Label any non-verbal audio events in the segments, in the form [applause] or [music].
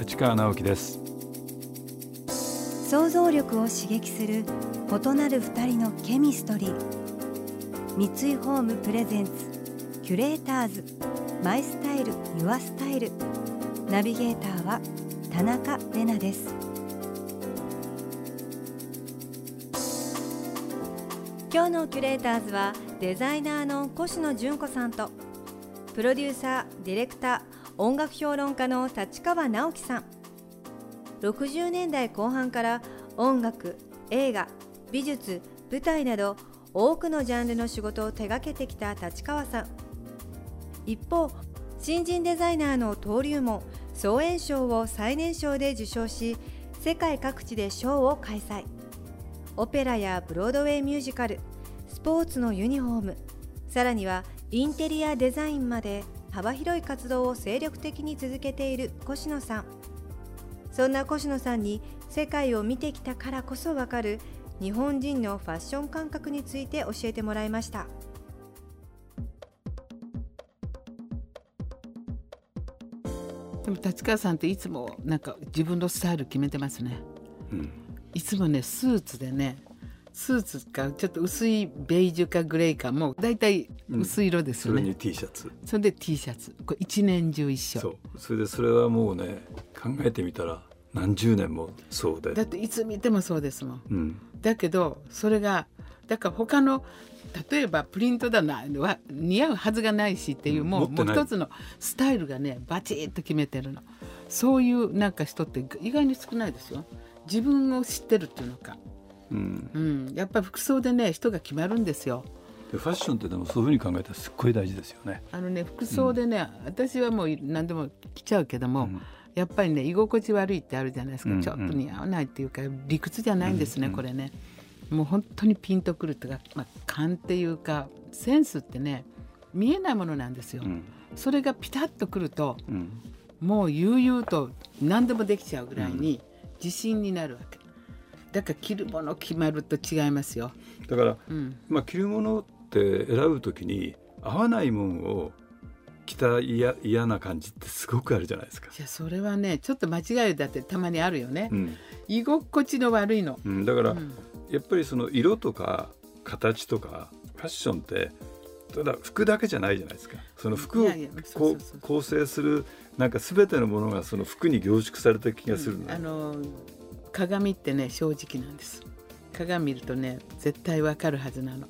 立川直樹です。想像力を刺激する異なる二人のケミストリー。三井ホームプレゼンツキュレーターズ。マイスタイルユアスタイル。ナビゲーターは田中れなです。今日のキュレーターズはデザイナーの越野純子さんとプロデューサーディレクター音楽評論家の立川直樹さん。60年代後半から音楽映画美術舞台など多くのジャンルの仕事を手掛けてきた立川さん。一方新人デザイナーの登竜門総演賞を最年少で受賞し世界各地でショーを開催。オペラやブロードウェイミュージカルスポーツのユニフォームさらにはインテリアデザインまで幅広い活動を精力的に続けている越野さん。そんな越野さんに世界を見てきたからこそわかる日本人のファッション感覚について教えてもらいました。でも立川さんっていつもなんか自分のスタイル決めてますね、うん、いつもねスーツでねスーツかちょっと薄いベージュかグレーかもう大体薄い色ですよね、それに T シャツ。それで T シャツ。これ一年中一緒。そう。それでそれはもうね考えてみたら何十年もそうで。だっていつ見てもそうですもん。うん。だけどそれがだから他の例えばプリントだなは似合うはずがないしっていう、うん。もうもう一つのスタイルがねバチッと決めてるの。そういうなんか人って意外に少ないですよ。自分を知ってるっていうのか、うん、うん、やっぱり服装でね人が決まるんですよ。でファッションってでもそういうふうに考えたらすっごい大事ですよね。あのね服装でね、私はもう何でも着ちゃうけども、うん。やっぱりね居心地悪いってあるじゃないですか、うんうん。ちょっと似合わないっていうか理屈じゃないんですね、うんうん。これね。もう本当にピンとくるとか、まあ、勘っていうかセンスってね見えないものなんですよ、うん。それがピタッとくるとうん。もう悠々と何でもできちゃうぐらいに自信になるわけだから着るもの決まると違いますよ、だから、うん、まあ、着るものって選ぶときに合わないもんを着た嫌嫌な感じってすごくあるじゃないですか。いやそれはねちょっと間違いだってたまにあるよね、うん。居心地の悪いの、うん、だから、うん。やっぱりその色とか形とかファッションってただ服だけじゃないじゃないですか。その服を構成するなんか全てのものがその服に凝縮された気がするの、あの鏡ってね正直なんです。鏡見るとね絶対わかるはずなの。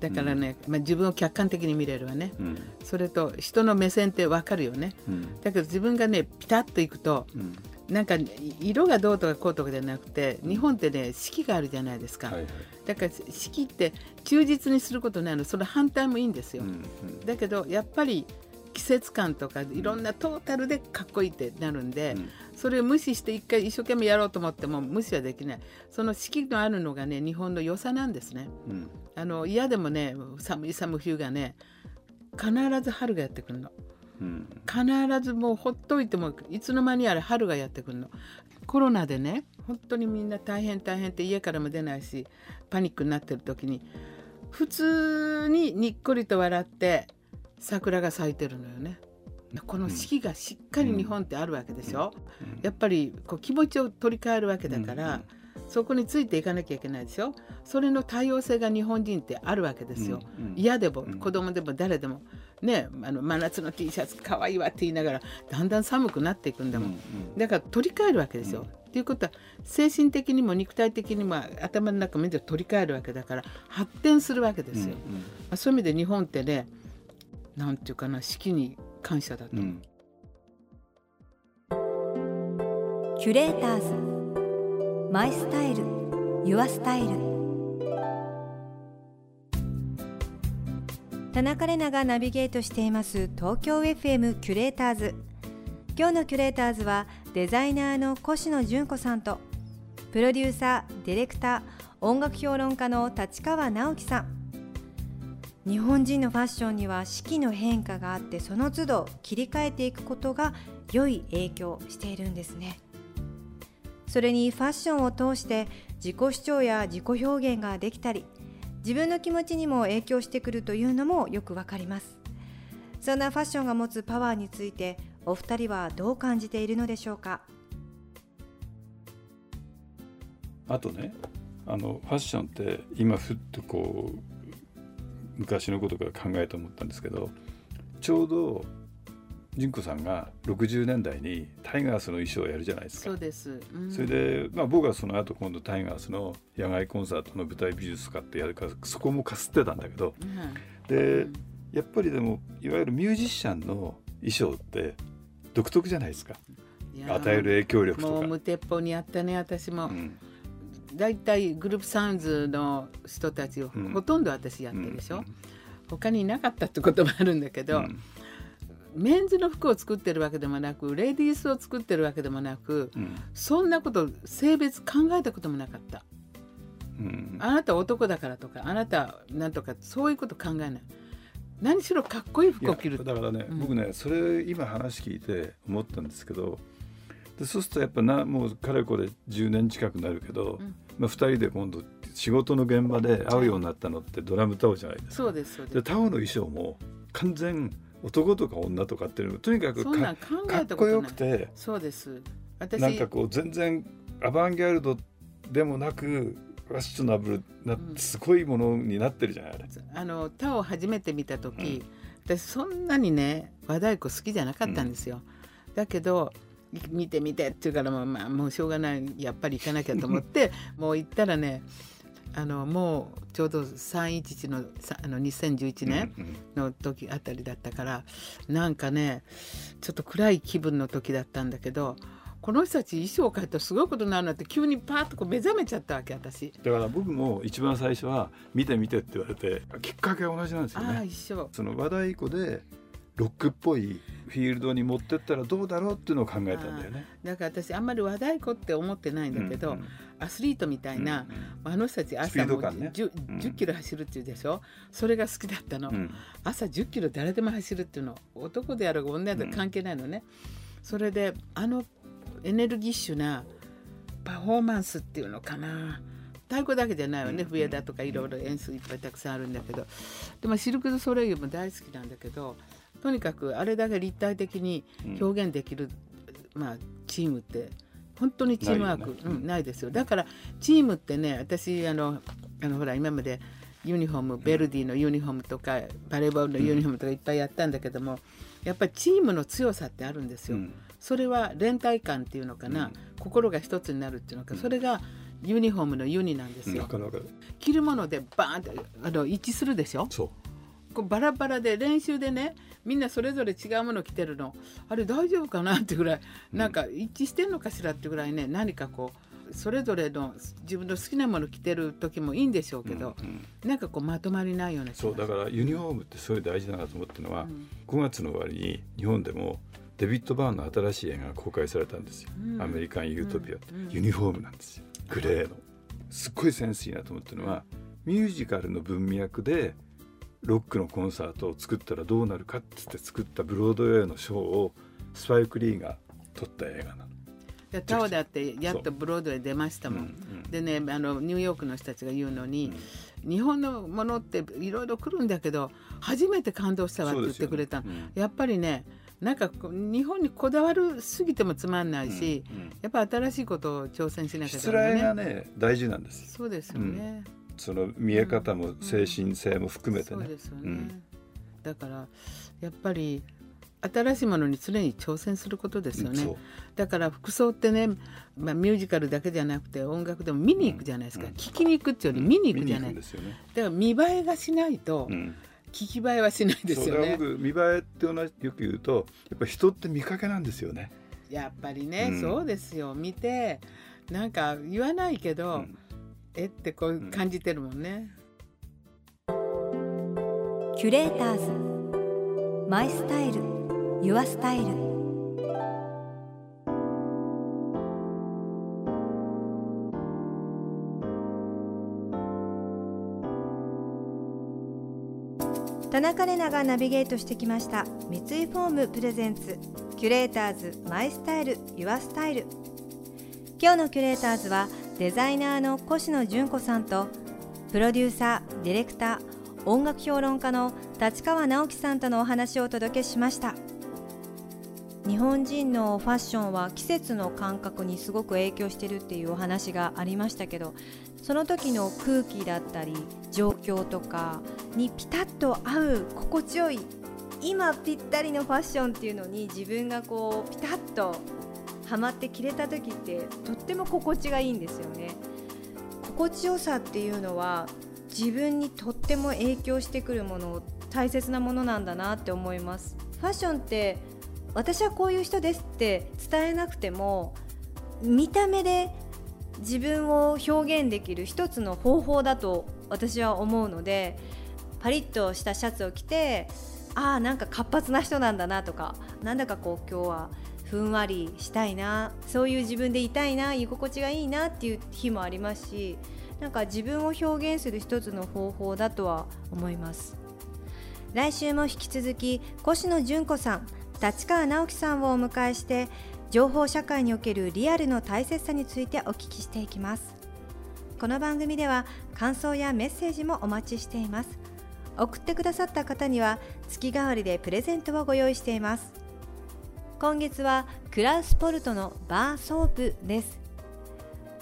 だからね、まあ、自分を客観的に見れるわね。うん。それと人の目線ってわかるよね。うん。だけど自分がねピタッといくとうん。なんか色がどうとかこうとかじゃなくて日本ってね四季があるじゃないですか、はいはい。だから四季って忠実にすることないの。その反対もいいんですよ、うんだけどやっぱり季節感とかいろんなトータルでかっこいいってなるんで、うんそれを無視して一回一生懸命やろうと思っても無視はできない。その四季のあるのがね日本の良さなんですね。うん。あの嫌でもね寒い寒い冬がね必ず春がやってくるの。うん。必ずもうほっといてもいつの間にあれ春がやってくるの。コロナでね本当にみんな大変大変って家からも出ないしパニックになってる時に普通ににっこりと笑って桜が咲いてるのよねこの四季がしっかり日本ってあるわけでしょ、うん。やっぱりこう気持ちを取り替えるわけだから、そこについていかなきゃいけないでしょ？それの多様性が日本人ってあるわけですよ、うんうん。嫌でもうん。子供でも誰でも。ねあの真夏の T シャツかわいいわって言いながらだんだん寒くなっていくんだもん、うんだから取り替えるわけですよ。っていうことは精神的にも肉体的にも頭の中も取り替えるわけだから発展するわけですよ。まあ、そういう意味で日本ってねなんていうかな四季に感謝だと。うん。キュレーターズ。マイスタイル。ユアスタイル。田中れながナビゲートしています。東京 FM キュレーターズ。今日のキュレーターズはデザイナーの越野純子さんとプロデューサーディレクター音楽評論家の立川直樹さん日本人のファッションには四季の変化があってその都度切り替えていくことが良い影響しているんですね。それにファッションを通して自己主張や自己表現ができたり自分の気持ちにも影響してくるというのもよくわかります。そんなファッションが持つパワーについてお二人はどう感じているのでしょうか？あとねあのファッションって今ふっとこう昔のことから考えて思ったんですけどちょうど純子さんが60年代にタイガースの衣装をやるじゃないですか。そうです、うん。それで、まあ、僕はその後今度タイガースの野外コンサートの舞台美術家ってやるからそこもかすってたんだけどうん。でやっぱりでもいわゆるミュージシャンの衣装って独特じゃないですか。与える影響力とか。もう無鉄砲にやったね私も、うんだいたいグループサウンズの人たちをうん。ほとんど私やってるでしょ、うん。他にいなかったってこともあるんだけど、うん。メンズの服を作ってるわけでもなくレディースを作ってるわけでもなくうん。そんなこと性別考えたこともなかった。うん。あなた男だからとかあなたなんとかそういうこと考えない。何しろかっこいい服を着る。だからね、うん。僕ねそれ今話聞いて思ったんですけどでそうするとやっぱなもうかれこれ10年近くなるけど、うん。まあ、2人で今度仕事の現場で会うようになったのってドラムタオじゃないですか。そうですそうででタオの衣装も完全男とか女とかっていうのとにかくか考かっこよくてそうです。私なんかこう全然アバンギャルドでもなくファッショナブルなうんすごいものになってるじゃないあれ。あのタを初めて見た時、私そんなにね和太鼓好きじゃなかったんですよ、だけど見て見てって言うからもう,、まあ、もうしょうがないやっぱり行かなきゃと思って [laughs] もう行ったらねあのもうちょうど311のさあの2011年の時あたりだったからなんかねちょっと暗い気分の時だったんだけどこの人たち衣装を変えたらすごいことになるなって急にパーッとこう目覚めちゃったわけ私。だから僕も一番最初は「見て見て」って言われてきっかけは同じなんですよああね。一緒その和太鼓でロックっぽいフィールドに持ってったらどうだろうっていうのを考えたんだよね。だから私あんまり和太鼓って思ってないんだけど、うんうん。アスリートみたいな、あの人たち朝もド感ね。10, うん。10キロ走るっていうでしょ？それが好きだったの、うん。朝10キロ誰でも走るっていうの。男であろうが女であろうが関係ないのね、それであのエネルギッシュなパフォーマンスっていうのかな。太鼓だけじゃないわね、うん笛だとかいろいろ演出いっぱいたくさんあるんだけど。でもシルク・ドゥ・ソレイユも大好きなんだけどとにかくあれだけ立体的に表現できる、まあ、チームって本当にチームワークないよね。うん、ないですよ。だからチームってね私あのあのほら今までユニフォームベルディのユニフォームとかバレーボールのユニフォームとかいっぱいやったんだけどもやっぱりチームの強さってあるんですよ。うん。それは連帯感っていうのかな、うん。心が一つになるっていうのか、それがユニフォームのユニなんですよ。着るものでバーンってあの一致するでしょ？そう。こうバラバラで練習でねみんなそれぞれ違うもの着てるの。あれ大丈夫かなってぐらい。なんか一致してんのかしらってぐらいね何かこうそれぞれの自分の好きなもの着てる時もいいんでしょうけど、うんうん。なんかこうまとまりないような気がそうだからユニフォームってすごい大事だなと思ってるのは、うん。5月の終わりに日本でもデビッド・バーンの新しい映画が公開されたんですよ、うん。アメリカン・ユートピアって、うん。うん。ユニフォームなんですよ。グレーの。すっごいセンスいいなと思ってるのはミュージカルの文脈でロックのコンサートを作ったらどうなるかってって作ったブロードウェイのショーをスパイク・リーが撮った映画なの。でタオだってやっとブロードウェイ出ましたもん、うんう。んでねあのニューヨークの人たちが言うのに、日本のものっていろいろ来るんだけど初めて感動したわって言ってくれた。の、そうですよねやっぱりねなんか日本にこだわるすぎてもつまんないし、うん。うん。やっぱ新しいことを挑戦しなきゃ失ダメ礼がね。ね大事なんですそうですよね。その見え方も精神性も含めてね。だからやっぱり新しいものに常に挑戦することですよね。だから服装ってね、まあ、ミュージカルだけじゃなくて音楽でも見に行くじゃないですか、うん。聞きに行くっていうより見に行くじゃない、ですよね。だから見栄えがしないとうん。聞き栄えはしないですよね。そうだから僕見栄えって同じよく言うとやっぱ人って見かけなんですよね。やっぱりね、うん。そうですよ。見てなんか言わないけど、うんえってこう感じてるもんね、うん、キュレーターズ。 My style。Your style。田中れながナビゲートしてきました。三井ホーム presents。キュレーターズ。 My style。Your style。今日のキュレーターズは「デザイナーの越野純子さんとプロデューサーディレクター音楽評論家の立川直樹さんとのお話をお届けしました。日本人のファッションは季節の感覚にすごく影響してるっていうお話がありましたけどその時の空気だったり状況とかにピタッと合う心地よい今ぴったりのファッションっていうのに自分がこうピタッとはまって着れた時ってとっても心地がいいんですよね。心地よさっていうのは自分にとっても影響してくるもの大切なものなんだなって思います。ファッションって私はこういう人ですって伝えなくても見た目で自分を表現できる一つの方法だと私は思うのでパリッとしたシャツを着てああなんか活発な人なんだなとかなんだかこう今日はふんわりしたいなそういう自分でいたいな居心地がいいなっていう日もありますしなんか自分を表現する一つの方法だとは思います。来週も引き続き越野純子さん立川直樹さんをお迎えして情報社会におけるリアルの大切さについてお聞きしていきます。この番組では感想やメッセージもお待ちしています。送ってくださった方には月替わりでプレゼントをご用意しています。今月はクラウスポルトのバーソープです。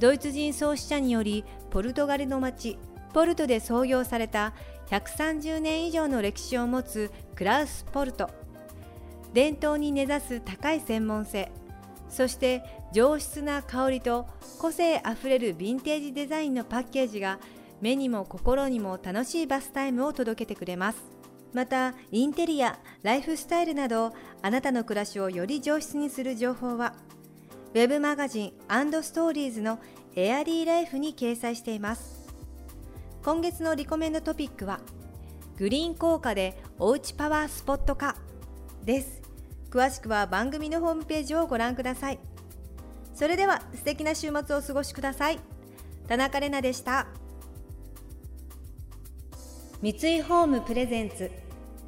ドイツ人創始者によりポルトガルの町ポルトで創業された130年以上の歴史を持つクラウスポルト。伝統に根ざす高い専門性そして上質な香りと個性あふれるヴィンテージデザインのパッケージが目にも心にも楽しいバスタイムを届けてくれます。またインテリアライフスタイルなどあなたの暮らしをより上質にする情報は Web マガジンストーリーズのエアリーライフに掲載しています。今月のリコメンドトピックはグリーン効果でおうちパワースポット化です。詳しくは番組のホームページをご覧ください。それでは素敵な週末をお過ごしください。田中れなでした。三井ホームプレゼンツ